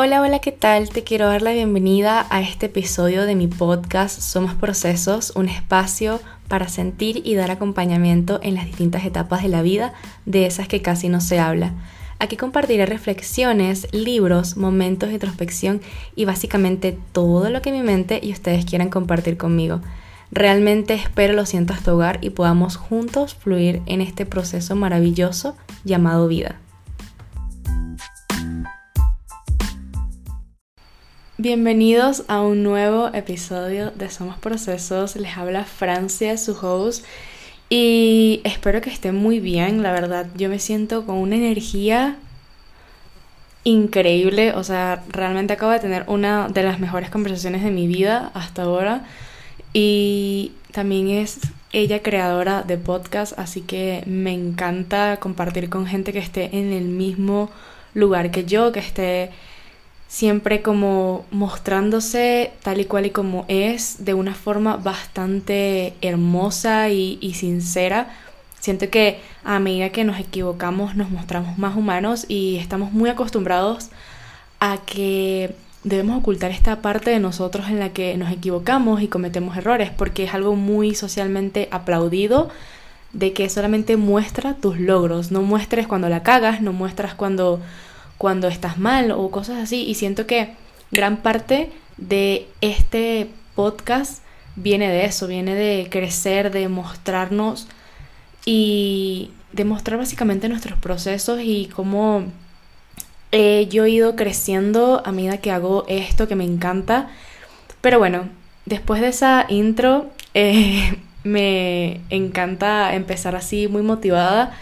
Hola, hola, ¿qué tal? Te quiero dar la bienvenida a este episodio de mi podcast Somos Procesos, un espacio para sentir y dar acompañamiento en las distintas etapas de la vida, de esas que casi no se habla. Aquí compartiré reflexiones, libros, momentos de introspección y básicamente todo lo que mi mente y ustedes quieran compartir conmigo. Realmente espero lo sientas tu hogar y podamos juntos fluir en este proceso maravilloso llamado vida. Bienvenidos a un nuevo episodio de Somos Procesos. Les habla Francia, su host, y espero que estén muy bien. La verdad, yo me siento con una energía increíble. O sea, realmente acabo de tener una de las mejores conversaciones de mi vida hasta ahora. Y también es ella creadora de podcast, así que me encanta compartir con gente que esté en el mismo lugar que yo, que esté siempre como mostrándose tal y cual y como es, de una forma bastante hermosa y, sincera. Siento que a medida que nos equivocamos nos mostramos más humanos y estamos muy acostumbrados a que debemos ocultar esta parte de nosotros en la que nos equivocamos y cometemos errores, porque es algo muy socialmente aplaudido de que solamente muestra tus logros, no muestres cuando la cagas, no muestras cuando cuando estás mal o cosas así. Y siento que gran parte de este podcast viene de eso, viene de crecer, de mostrarnos y de mostrar básicamente nuestros procesos y cómo yo he ido creciendo a medida que hago esto que me encanta. Pero bueno, después de esa intro, eh, me encanta empezar así muy motivada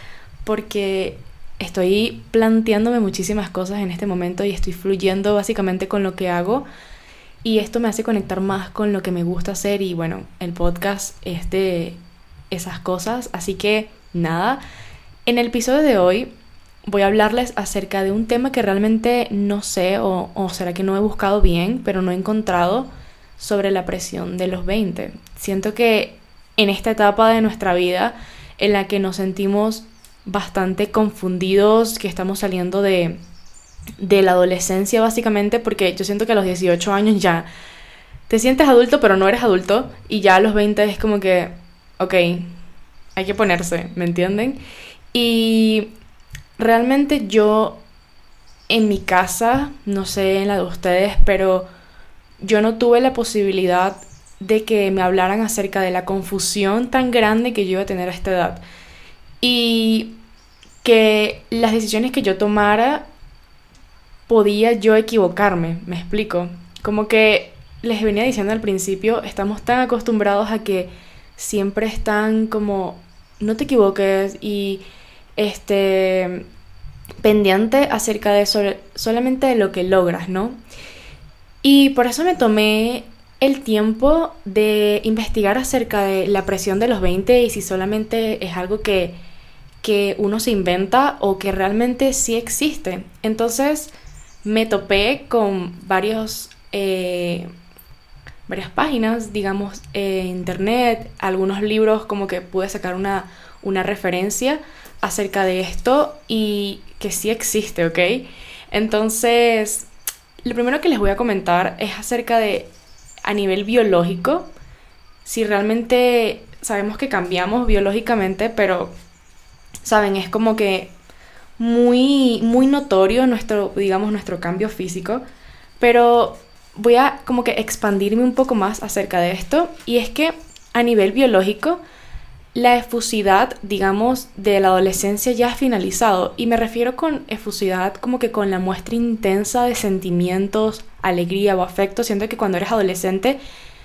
porque estoy planteándome muchísimas cosas en este momento y estoy fluyendo básicamente con lo que hago. Y esto me hace conectar más con lo que me gusta hacer y bueno, el podcast es de esas cosas, así que nada, en el episodio de hoy voy a hablarles acerca de un tema que realmente no sé o, o será que no he buscado bien, pero no he encontrado sobre la presión de los 20. Siento que en esta etapa de nuestra vida en la que nos sentimos bastante confundidos, que estamos saliendo de, de la adolescencia básicamente, porque yo siento que a los 18 años ya te sientes adulto, pero no eres adulto, y ya a los 20 es como que, ok, hay que ponerse, ¿me entienden? Y realmente yo en mi casa, no sé en la de ustedes, pero yo no tuve la posibilidad de que me hablaran acerca de la confusión tan grande que yo iba a tener a esta edad. Y que las decisiones que yo tomara podía yo equivocarme, me explico. Como que les venía diciendo al principio, estamos tan acostumbrados a que siempre están como no te equivoques y este pendiente acerca de solamente de lo que logras, ¿no? Y por eso me tomé el tiempo de investigar acerca de la presión de los 20 y si solamente es algo que que uno se inventa o que realmente sí existe. Entonces me topé con varios, eh, varias páginas, digamos, en internet, algunos libros como que pude sacar una, una referencia acerca de esto y que sí existe, ¿ok? Entonces, lo primero que les voy a comentar es acerca de, a nivel biológico, si realmente sabemos que cambiamos biológicamente, pero ¿saben? Es como que muy, muy notorio nuestro, digamos, nuestro cambio físico, pero voy a como que expandirme un poco más acerca de esto, y es que a nivel biológico, la efusidad, digamos, de la adolescencia ya ha finalizado, y me refiero con efusidad como que con la muestra intensa de sentimientos, alegría o afecto, siento que cuando eres adolescente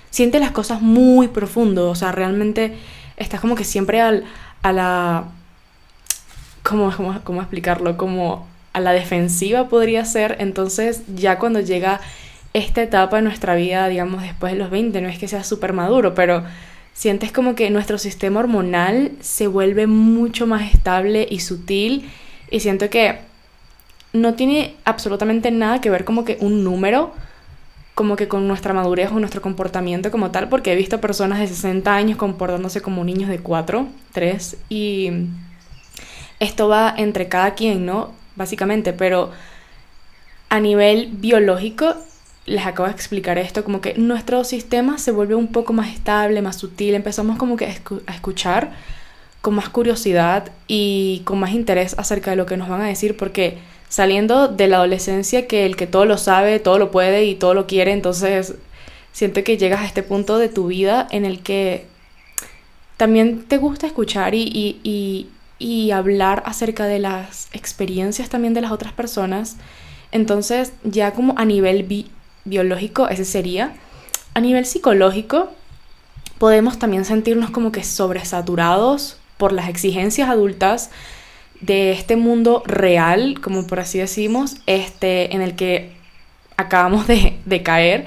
sientes las cosas muy profundo, o sea, realmente estás como que siempre al, a la ¿cómo, cómo, explicarlo? Como a la defensiva podría ser. Entonces ya cuando llega esta etapa en nuestra vida, digamos después de los 20, no es que sea súper maduro, pero sientes como que nuestro sistema hormonal se vuelve mucho más estable y sutil y siento que no tiene absolutamente nada que ver como que un número como que con nuestra madurez o nuestro comportamiento como tal, porque he visto personas de 60 años comportándose como niños de 4, 3 y esto va entre cada quien, ¿no? Básicamente, pero a nivel biológico, les acabo de explicar esto, como que nuestro sistema se vuelve un poco más estable, más sutil, empezamos como que a escuchar con más curiosidad y con más interés acerca de lo que nos van a decir, porque saliendo de la adolescencia que el que todo lo sabe, todo lo puede y todo lo quiere, entonces siento que llegas a este punto de tu vida en el que también te gusta escuchar y, y, y, hablar acerca de las experiencias también de las otras personas. Entonces ya como a nivel biológico ese sería. A nivel psicológico podemos también sentirnos como que sobresaturados por las exigencias adultas de este mundo real, como por así decimos, este, en el que acabamos de, caer.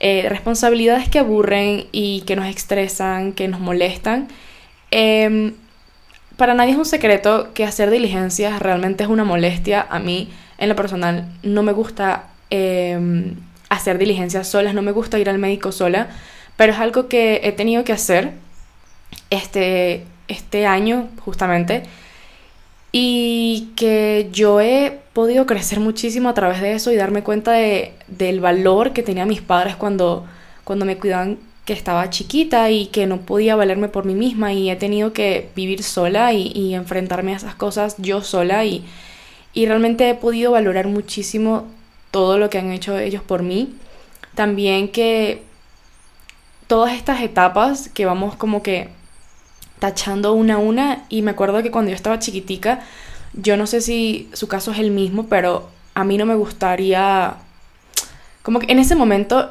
Eh, responsabilidades que aburren y que nos estresan, que nos molestan. Em, para nadie es un secreto que hacer diligencias realmente es una molestia. A mí, en lo personal, no me gusta em, hacer diligencias solas, no me gusta ir al médico sola, pero es algo que he tenido que hacer este, este año justamente y que yo he podido crecer muchísimo a través de eso y darme cuenta de, del valor que tenían mis padres cuando, cuando me cuidaban que estaba chiquita y que no podía valerme por mí misma y he tenido que vivir sola y, enfrentarme a esas cosas yo sola y, y realmente he podido valorar muchísimo todo lo que han hecho ellos por mí. También que todas estas etapas que vamos como que tachando una a una y me acuerdo que cuando yo estaba chiquitica, yo no sé si su caso es el mismo, pero a mí no me gustaría, como que en ese momento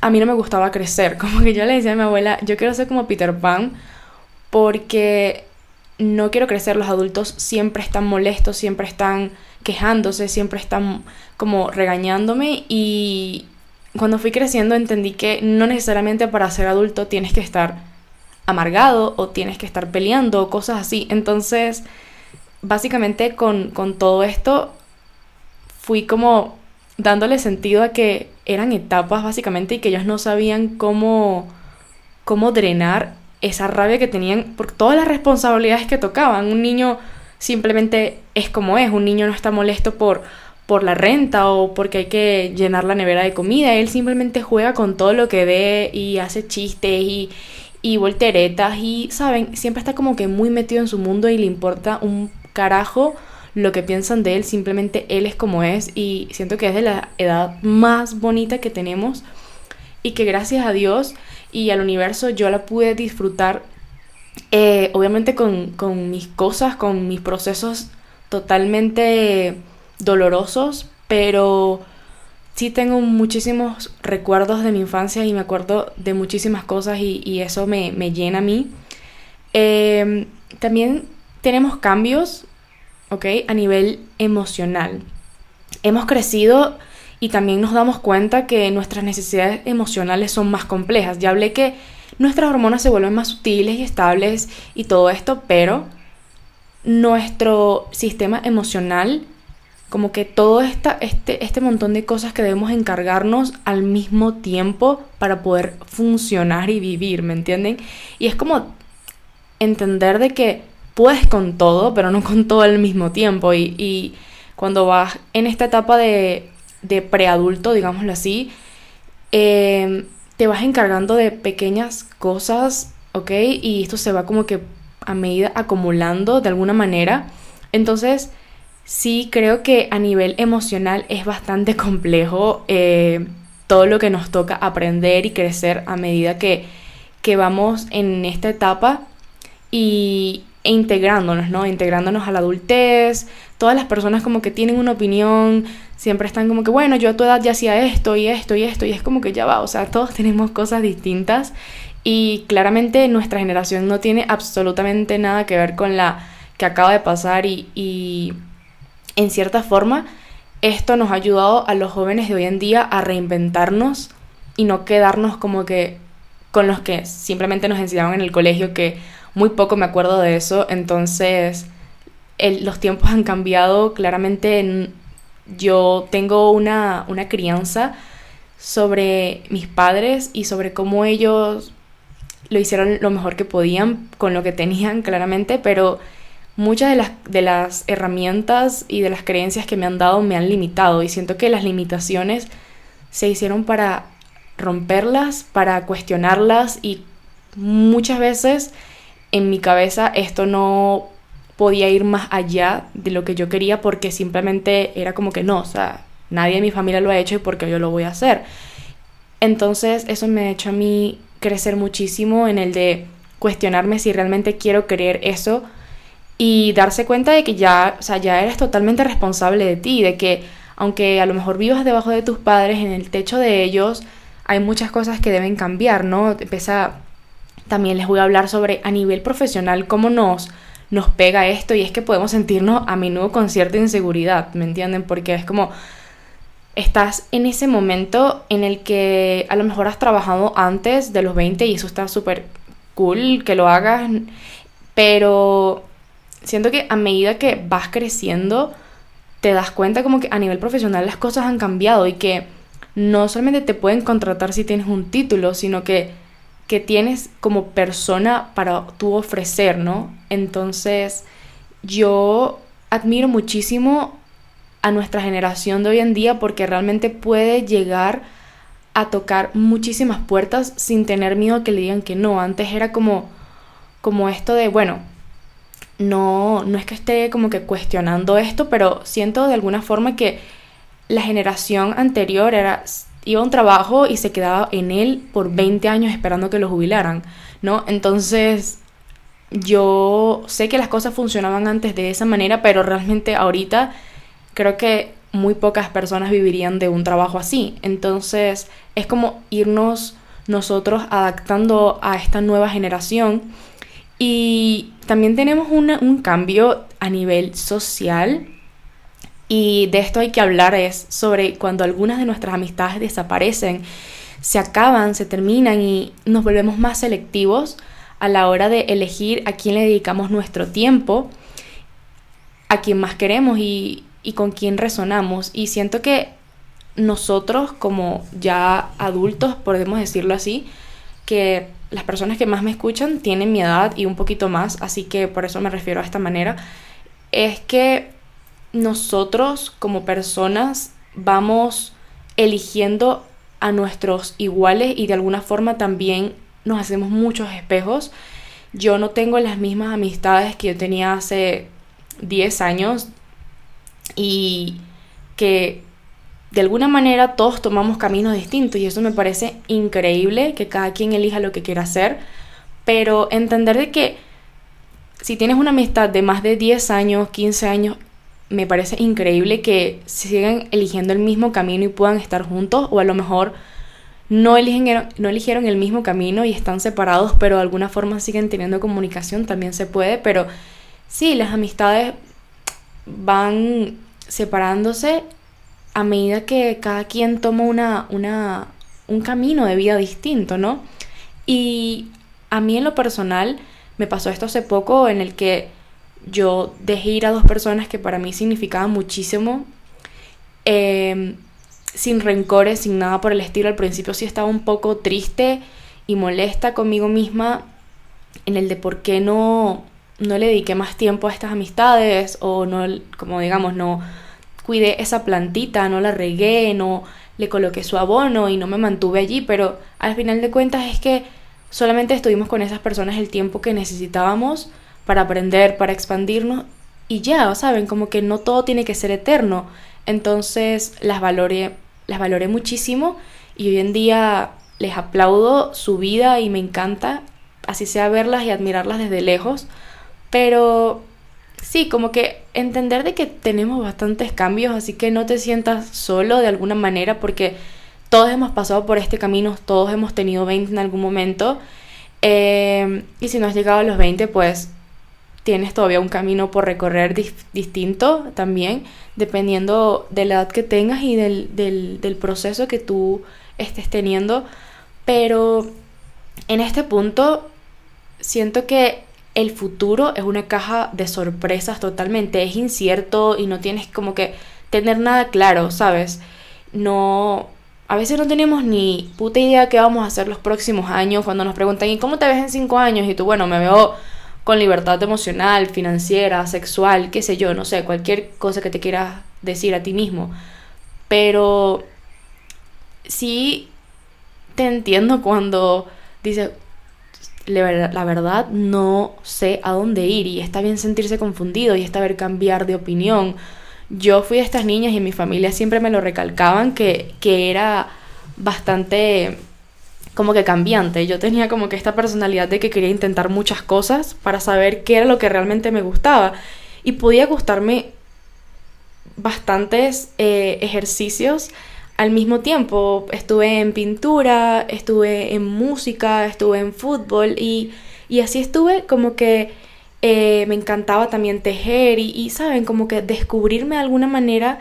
a mí no me gustaba crecer, como que yo le decía a mi abuela, yo quiero ser como Peter Pan porque no quiero crecer, los adultos siempre están molestos, siempre están quejándose, siempre están como regañándome y cuando fui creciendo entendí que no necesariamente para ser adulto tienes que estar amargado o tienes que estar peleando o cosas así. Entonces, básicamente con, todo esto fui como dándole sentido a que eran etapas básicamente y que ellos no sabían cómo, cómo drenar esa rabia que tenían por todas las responsabilidades que tocaban. Un niño simplemente es como es, un niño no está molesto por, por la renta o porque hay que llenar la nevera de comida, él simplemente juega con todo lo que ve y hace chistes y, y volteretas y, ¿saben? Siempre está como que muy metido en su mundo y le importa un carajo lo que piensan de él, simplemente él es como es y siento que es de la edad más bonita que tenemos y que gracias a Dios y al universo yo la pude disfrutar eh, obviamente con, con mis cosas, con mis procesos totalmente dolorosos, pero sí tengo muchísimos recuerdos de mi infancia y me acuerdo de muchísimas cosas y, eso me, llena a mí. Em, también tenemos cambios, ¿ok? A nivel emocional. Hemos crecido y también nos damos cuenta que nuestras necesidades emocionales son más complejas. Ya hablé que nuestras hormonas se vuelven más sutiles y estables y todo esto, pero nuestro sistema emocional como que todo esta, este, este montón de cosas que debemos encargarnos al mismo tiempo para poder funcionar y vivir, ¿me entienden? Y es como entender de que puedes con todo, pero no con todo al mismo tiempo. Y, cuando vas en esta etapa de, de preadulto, digámoslo así, em, te vas encargando de pequeñas cosas, ¿ok? Y esto se va como que a medida acumulando de alguna manera. Entonces, sí creo que a nivel emocional es bastante complejo eh, todo lo que nos toca aprender y crecer a medida que, vamos en esta etapa y, e integrándonos, ¿no? Integrándonos a la adultez. Todas las personas como que tienen una opinión, siempre están como que, bueno, yo a tu edad ya hacía esto y esto y esto, y es como que ya va, o sea, todos tenemos cosas distintas y claramente nuestra generación no tiene absolutamente nada que ver con la que acaba de pasar y en cierta forma, esto nos ha ayudado a los jóvenes de hoy en día a reinventarnos y no quedarnos como que con los que simplemente nos enseñaban en el colegio, que muy poco me acuerdo de eso, entonces los tiempos han cambiado, claramente yo tengo una, una crianza sobre mis padres y sobre cómo ellos lo hicieron lo mejor que podían con lo que tenían, claramente, pero muchas de las, de las herramientas y de las creencias que me han dado me han limitado y siento que las limitaciones se hicieron para romperlas, para cuestionarlas y muchas veces en mi cabeza esto no podía ir más allá de lo que yo quería porque simplemente era como que no, o sea, nadie de mi familia lo ha hecho y porque yo lo voy a hacer. Entonces eso me ha hecho a mí crecer muchísimo en el de cuestionarme si realmente quiero querer eso y darse cuenta de que ya, o sea, ya eres totalmente responsable de ti, de que aunque a lo mejor vivas debajo de tus padres, en el techo de ellos, hay muchas cosas que deben cambiar, ¿no? Empieza, también les voy a hablar sobre a nivel profesional cómo nos, nos pega esto y es que podemos sentirnos a menudo con cierta inseguridad, ¿me entienden? Porque es como estás en ese momento en el que a lo mejor has trabajado antes de los 20 y eso está súper cool que lo hagas, pero siento que a medida que vas creciendo, te das cuenta como que a nivel profesional las cosas han cambiado y que no solamente te pueden contratar si tienes un título, sino que, que tienes como persona para tú ofrecer, ¿no? Entonces, yo admiro muchísimo a nuestra generación de hoy en día porque realmente puede llegar a tocar muchísimas puertas sin tener miedo que le digan que no. Antes era como, como esto de, bueno, no, no es que esté como que cuestionando esto, pero siento de alguna forma que la generación anterior era iba a un trabajo y se quedaba en él por 20 años esperando que lo jubilaran, ¿no? Entonces, yo sé que las cosas funcionaban antes de esa manera, pero realmente ahorita creo que muy pocas personas vivirían de un trabajo así. Entonces, es como irnos nosotros adaptando a esta nueva generación y también tenemos un cambio a nivel social y de esto hay que hablar es sobre cuando algunas de nuestras amistades desaparecen, se acaban, se terminan y nos volvemos más selectivos a la hora de elegir a quién le dedicamos nuestro tiempo, a quién más queremos y, y con quién resonamos. Y siento que nosotros como ya adultos, podemos decirlo así, que las personas que más me escuchan tienen mi edad y un poquito más, así que por eso me refiero a esta manera, es que nosotros como personas vamos eligiendo a nuestros iguales y de alguna forma también nos hacemos muchos espejos. Yo no tengo las mismas amistades que yo tenía hace 10 años y que de alguna manera todos tomamos caminos distintos y eso me parece increíble que cada quien elija lo que quiera hacer, pero entender de que si tienes una amistad de más de 10 años, 15 años, me parece increíble que sigan eligiendo el mismo camino y puedan estar juntos o a lo mejor no eligieron, no eligieron el mismo camino y están separados, pero de alguna forma siguen teniendo comunicación, también se puede, pero sí, las amistades van separándose a medida que cada quien toma una, una, un camino de vida distinto, ¿no? Y a mí en lo personal me pasó esto hace poco en el que yo dejé ir a dos personas que para mí significaban muchísimo, em, sin rencores, sin nada por el estilo. Al principio sí estaba un poco triste y molesta conmigo misma en el de por qué no, no le dediqué más tiempo a estas amistades o no, como digamos, no cuidé esa plantita, no la regué, no le coloqué su abono y no me mantuve allí, pero al final de cuentas es que solamente estuvimos con esas personas el tiempo que necesitábamos para aprender, para expandirnos y ya, ¿saben? Como que no todo tiene que ser eterno. Entonces las valoré, las valoré muchísimo y hoy en día les aplaudo su vida y me encanta, así sea verlas y admirarlas desde lejos, pero sí, como que entender de que tenemos bastantes cambios, así que no te sientas solo de alguna manera porque todos hemos pasado por este camino, todos hemos tenido 20 en algún momento. Eh, y si no has llegado a los 20, pues tienes todavía un camino por recorrer distinto también, dependiendo de la edad que tengas y del, del proceso que tú estés teniendo. Pero en este punto siento que el futuro es una caja de sorpresas totalmente, es incierto y no tienes como que tener nada claro, ¿sabes? No, a veces no tenemos ni puta idea qué vamos a hacer los próximos años cuando nos preguntan, ¿y cómo te ves en cinco años? Y tú, bueno, me veo con libertad emocional, financiera, sexual, qué sé yo, no sé, cualquier cosa que te quieras decir a ti mismo. Pero sí te entiendo cuando dices, la verdad no sé a dónde ir y está bien sentirse confundido y está bien cambiar de opinión. Yo fui de estas niñas y mi familia siempre me lo recalcaban que, que era bastante como que cambiante. Yo tenía como que esta personalidad de que quería intentar muchas cosas para saber qué era lo que realmente me gustaba. Y podía gustarme bastantes eh, ejercicios al mismo tiempo. Estuve en pintura, estuve en música, estuve en fútbol y, y así estuve como que eh, me encantaba también tejer y, y, saben, como que descubrirme de alguna manera.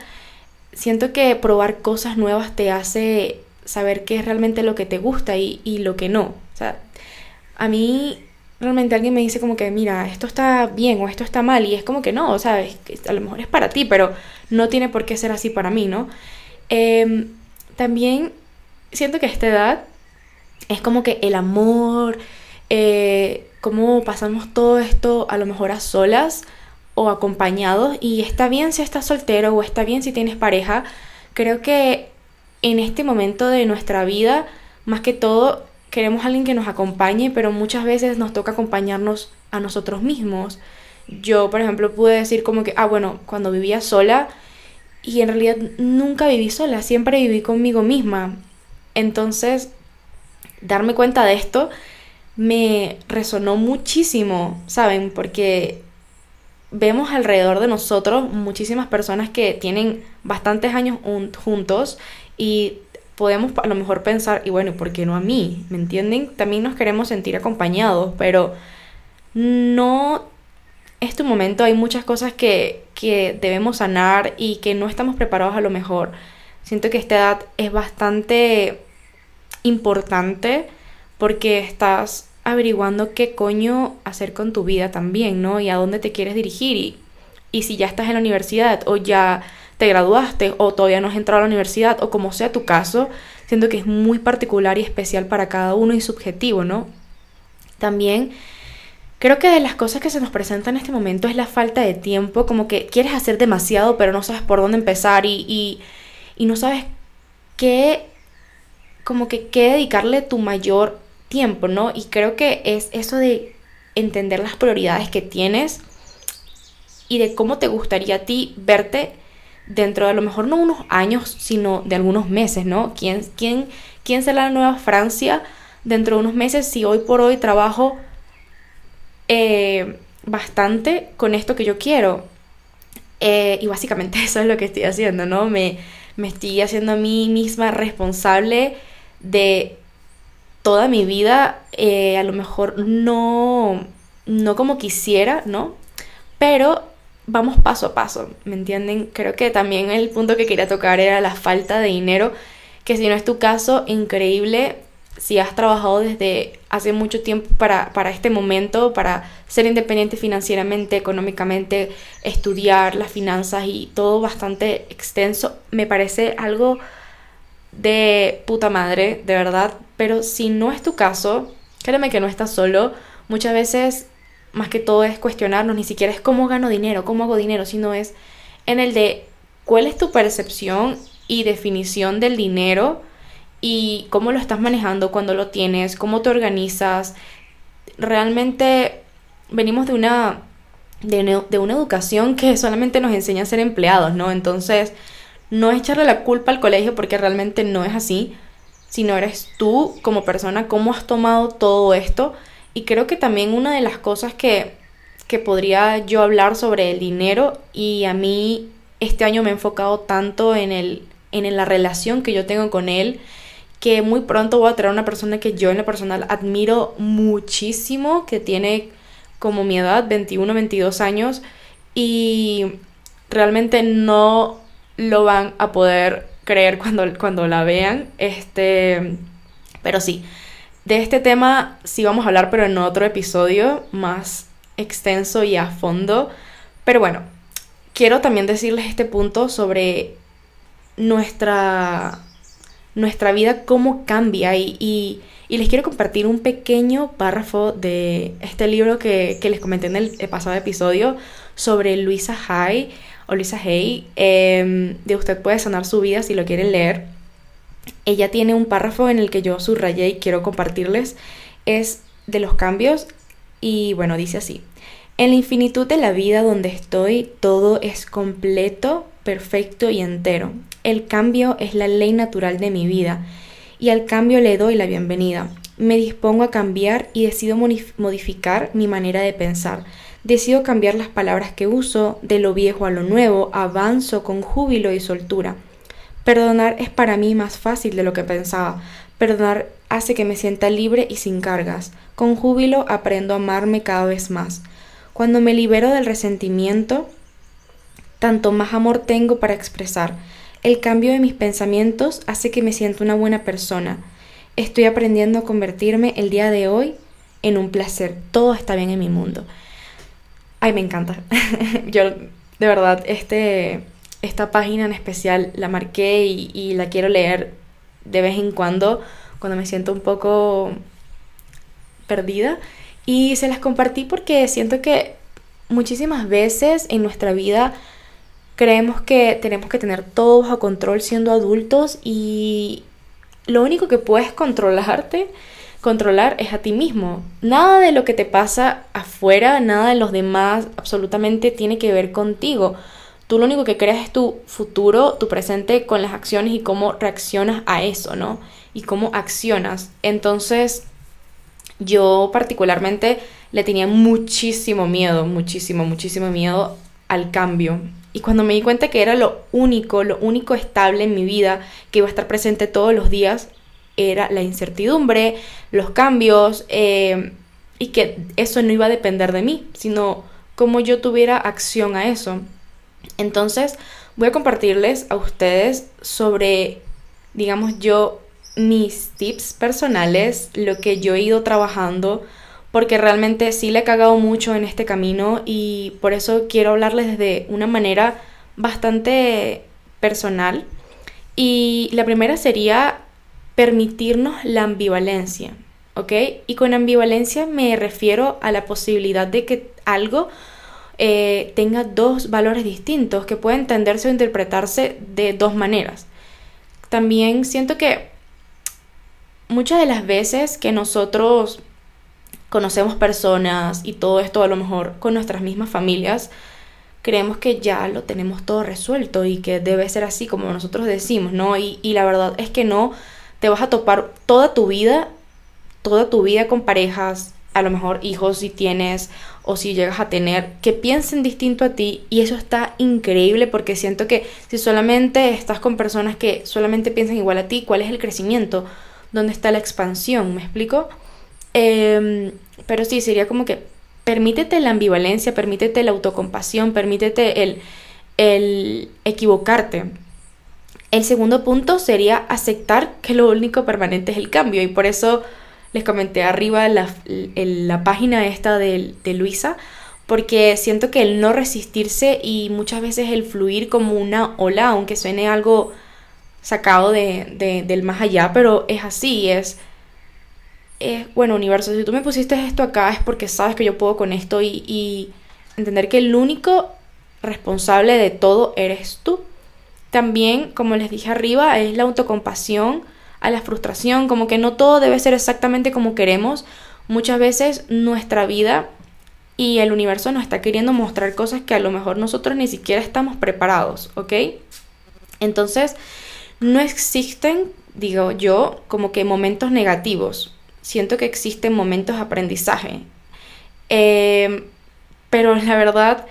Siento que probar cosas nuevas te hace saber qué es realmente lo que te gusta y, y lo que no. O sea, a mí realmente alguien me dice como que, mira, esto está bien o esto está mal y es como que no, o sea, a lo mejor es para ti, pero no tiene por qué ser así para mí, ¿no? Em, también siento que a esta edad es como que el amor, eh, cómo pasamos todo esto a lo mejor a solas o acompañados y está bien si estás soltero o está bien si tienes pareja, creo que en este momento de nuestra vida, más que todo, queremos a alguien que nos acompañe, pero muchas veces nos toca acompañarnos a nosotros mismos. Yo, por ejemplo, pude decir como que, ah, bueno, cuando vivía sola, y en realidad nunca viví sola, siempre viví conmigo misma. Entonces, darme cuenta de esto me resonó muchísimo, ¿saben? Porque vemos alrededor de nosotros muchísimas personas que tienen bastantes años juntos y podemos a lo mejor pensar, y bueno, ¿por qué no a mí? ¿Me entienden? También nos queremos sentir acompañados, pero no es tu momento, hay muchas cosas que, que debemos sanar y que no estamos preparados a lo mejor. Siento que esta edad es bastante importante porque estás averiguando qué coño hacer con tu vida también, ¿no? Y a dónde te quieres dirigir. Y, y si ya estás en la universidad o ya te graduaste o todavía no has entrado a la universidad o como sea tu caso, siento que es muy particular y especial para cada uno y subjetivo, ¿no? También creo que de las cosas que se nos presentan en este momento es la falta de tiempo, como que quieres hacer demasiado pero no sabes por dónde empezar y, y, no sabes qué, como que qué dedicarle tu mayor tiempo, ¿no? Y creo que es eso de entender las prioridades que tienes y de cómo te gustaría a ti verte dentro de a lo mejor no unos años, sino de algunos meses, ¿no? ¿Quién, quién, quién será la nueva Francia dentro de unos meses si hoy por hoy trabajo eh, bastante con esto que yo quiero? Eh, y básicamente eso es lo que estoy haciendo, ¿no? Me, me estoy haciendo a mí misma responsable de toda mi vida, eh, a lo mejor no, no como quisiera, ¿no? Pero vamos paso a paso, ¿me entienden? Creo que también el punto que quería tocar era la falta de dinero, que si no es tu caso, increíble, si has trabajado desde hace mucho tiempo para, para este momento, para ser independiente financieramente, económicamente, estudiar las finanzas y todo bastante extenso, me parece algo de puta madre, de verdad, pero si no es tu caso, créeme que no estás solo, muchas veces más que todo es cuestionarnos, ni siquiera es cómo gano dinero, cómo hago dinero, sino es en el de cuál es tu percepción y definición del dinero y cómo lo estás manejando cuando lo tienes, cómo te organizas. Realmente venimos de una, de, una educación que solamente nos enseña a ser empleados, ¿no? Entonces, no echarle la culpa al colegio porque realmente no es así, sino eres tú como persona, cómo has tomado todo esto y creo que también una de las cosas que, que podría yo hablar sobre el dinero y a mí este año me he enfocado tanto en, el, en la relación que yo tengo con él que muy pronto voy a traer una persona que yo en lo personal admiro muchísimo, que tiene como mi edad, 21, 22 años, y realmente no lo van a poder creer cuando, cuando la vean. Este, pero sí, de este tema sí vamos a hablar, pero en otro episodio más extenso y a fondo. Pero bueno, quiero también decirles este punto sobre nuestra, nuestra vida, cómo cambia y, Y les quiero compartir un pequeño párrafo de este libro que, les comenté en el pasado episodio sobre Luisa Hay o Luisa Hay. Em, de Usted puede sanar su vida si lo quieren leer. Ella tiene un párrafo en el que yo subrayé y quiero compartirles. Es de los cambios y bueno, dice así. En la infinitud de la vida donde estoy, todo es completo, perfecto y entero. El cambio es la ley natural de mi vida y al cambio le doy la bienvenida. Me dispongo a cambiar y decido modificar mi manera de pensar. Decido cambiar las palabras que uso, de lo viejo a lo nuevo, avanzo con júbilo y soltura. Perdonar es para mí más fácil de lo que pensaba. Perdonar hace que me sienta libre y sin cargas. Con júbilo aprendo a amarme cada vez más. Cuando me libero del resentimiento, tanto más amor tengo para expresar. El cambio de mis pensamientos hace que me sienta una buena persona. Estoy aprendiendo a convertirme el día de hoy en un placer. Todo está bien en mi mundo. Ay, me encanta. Yo, de verdad, este, esta página en especial la marqué y, la quiero leer de vez en cuando, cuando me siento un poco perdida. Y se las compartí porque siento que muchísimas veces en nuestra vida Creemos que tenemos que tener todo bajo control siendo adultos y lo único que puedes controlarte, controlar es a ti mismo. Nada de lo que te pasa afuera, nada de los demás absolutamente tiene que ver contigo. Tú lo único que creas es tu futuro, tu presente con las acciones y cómo reaccionas a eso, ¿no? Y cómo accionas. Entonces, yo particularmente le tenía muchísimo miedo, muchísimo, muchísimo miedo al cambio. Y cuando me di cuenta que era lo único, lo único estable en mi vida, que iba a estar presente todos los días, era la incertidumbre, los cambios, eh, y que eso no iba a depender de mí, sino como yo tuviera acción a eso. Entonces, voy a compartirles a ustedes sobre, digamos yo, mis tips personales, lo que yo he ido trabajando porque realmente sí le he cagado mucho en este camino y por eso quiero hablarles desde una manera bastante personal. Y la primera sería permitirnos la ambivalencia, ¿ok? Y con ambivalencia me refiero a la posibilidad de que algo eh, tenga dos valores distintos que pueden entenderse o interpretarse de dos maneras. También siento que muchas de las veces que nosotros conocemos personas y todo esto a lo mejor con nuestras mismas familias, creemos que ya lo tenemos todo resuelto y que debe ser así como nosotros decimos, ¿no? Y, y, la verdad es que no, te vas a topar toda tu vida, toda tu vida con parejas, a lo mejor hijos si tienes o si llegas a tener, que piensen distinto a ti y eso está increíble porque siento que si solamente estás con personas que solamente piensan igual a ti, ¿cuál es el crecimiento? ¿Dónde está la expansión? ¿Me explico? Eh, pero sí, sería como que permítete la ambivalencia, permítete la autocompasión, permítete el, el equivocarte. El segundo punto sería aceptar que lo único permanente es el cambio y por eso les comenté arriba la, la página esta de, de, Luisa, porque siento que el no resistirse y muchas veces el fluir como una ola, aunque suene algo sacado de, de, del más allá, pero es así, es es, bueno, universo, si tú me pusiste esto acá es porque sabes que yo puedo con esto y, entender que el único responsable de todo eres tú. También, como les dije arriba, es la autocompasión, a la frustración, como que no todo debe ser exactamente como queremos. Muchas veces nuestra vida y el universo nos está queriendo mostrar cosas que a lo mejor nosotros ni siquiera estamos preparados, ¿ok? Entonces, no existen, digo yo, como que momentos negativos siento que existen momentos de aprendizaje. Eh, pero la verdad,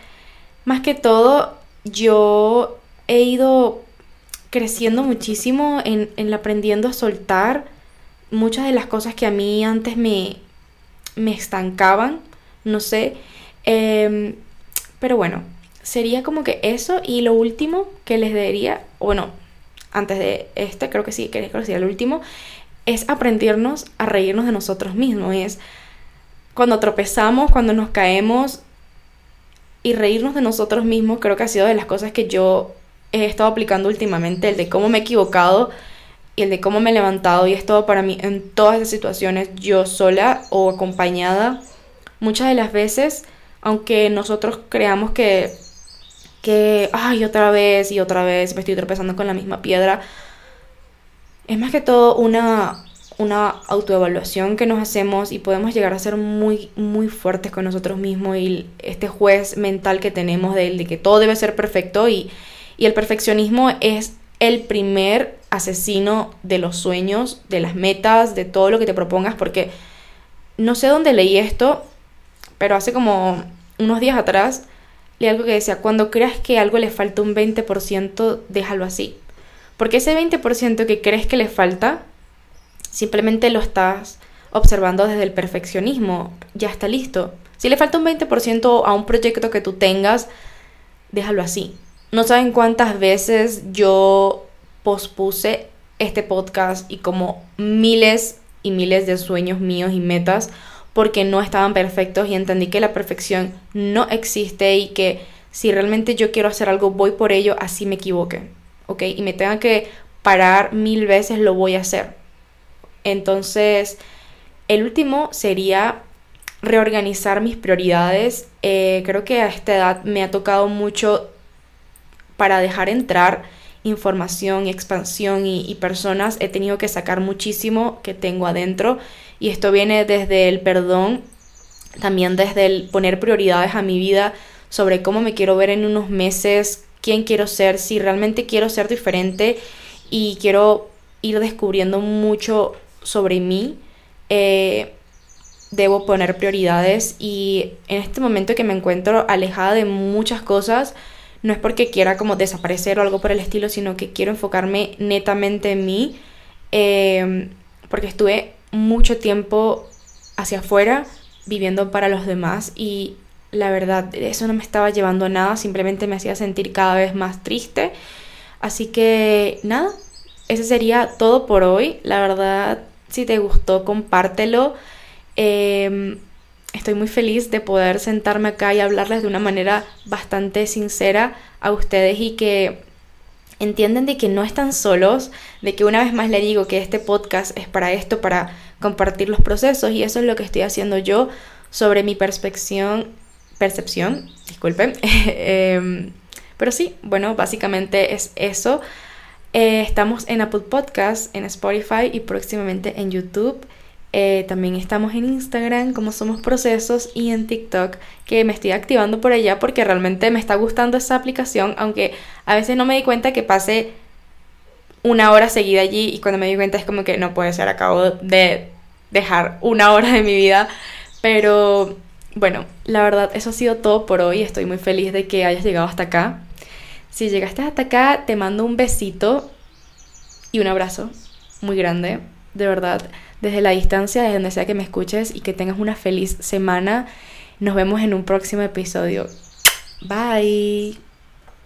más que todo, yo he ido creciendo muchísimo en, en aprendiendo a soltar muchas de las cosas que a mí antes me, me estancaban, no sé. Em, pero bueno, sería como que eso y lo último que les diría, bueno, antes de este, creo que sí, que sería el último, es aprendernos a reírnos de nosotros mismos, es cuando tropezamos, cuando nos caemos y reírnos de nosotros mismos, creo que ha sido de las cosas que yo he estado aplicando últimamente, el de cómo me he equivocado y el de cómo me he levantado y es todo para mí en todas esas situaciones, yo sola o acompañada, muchas de las veces, aunque nosotros creamos que, que, ay, otra vez y otra vez me estoy tropezando con la misma piedra, es más que todo una, una autoevaluación que nos hacemos y podemos llegar a ser muy, muy fuertes con nosotros mismos y este juez mental que tenemos de, de que todo debe ser perfecto y, y el perfeccionismo es el primer asesino de los sueños, de las metas, de todo lo que te propongas, porque no sé dónde leí esto, pero hace como unos días atrás leí algo que decía, cuando creas que algo le falta un 20%, déjalo así. Porque ese 20% que crees que le falta, simplemente lo estás observando desde el perfeccionismo, ya está listo. Si le falta un 20% a un proyecto que tú tengas, déjalo así. No saben cuántas veces yo pospuse este podcast y como miles y miles de sueños míos y metas porque no estaban perfectos y entendí que la perfección no existe y que si realmente yo quiero hacer algo voy por ello así me equivoque, ¿ok? Y me tenga que parar mil veces lo voy a hacer. Entonces, el último sería reorganizar mis prioridades. Eh, creo que a esta edad me ha tocado mucho para dejar entrar información y expansión y, personas, he tenido que sacar muchísimo que tengo adentro y esto viene desde el perdón, también desde el poner prioridades a mi vida sobre cómo me quiero ver en unos meses, quién quiero ser, si realmente quiero ser diferente y quiero ir descubriendo mucho sobre mí. Eh, debo poner prioridades y en este momento que me encuentro alejada de muchas cosas, no es porque quiera como desaparecer o algo por el estilo, sino que quiero enfocarme netamente en mí, em, porque estuve mucho tiempo hacia afuera viviendo para los demás y la verdad eso no me estaba llevando a nada, simplemente me hacía sentir cada vez más triste. Así que nada, ese sería todo por hoy. La verdad, si te gustó, compártelo. Eh, estoy muy feliz de poder sentarme acá y hablarles de una manera bastante sincera a ustedes y que entienden de que no están solos, de que una vez más le digo que este podcast es para esto, para compartir los procesos y eso es lo que estoy haciendo yo sobre mi percepción, percepción, disculpen. Em, pero sí, bueno, básicamente es eso. Eh, estamos en Apple Podcast, en Spotify y próximamente en YouTube. Eh, también estamos en Instagram como Somos Procesos y en TikTok que me estoy activando por allá porque realmente me está gustando esa aplicación, aunque a veces no me di cuenta que pase una hora seguida allí y cuando me di cuenta es como que no puede ser, acabo de dejar una hora de mi vida, pero bueno, la verdad eso ha sido todo por hoy, estoy muy feliz de que hayas llegado hasta acá. Si llegaste hasta acá, te mando un besito y un abrazo muy grande, de verdad desde la distancia, desde donde sea que me escuches y que tengas una feliz semana. Nos vemos en un próximo episodio. Bye.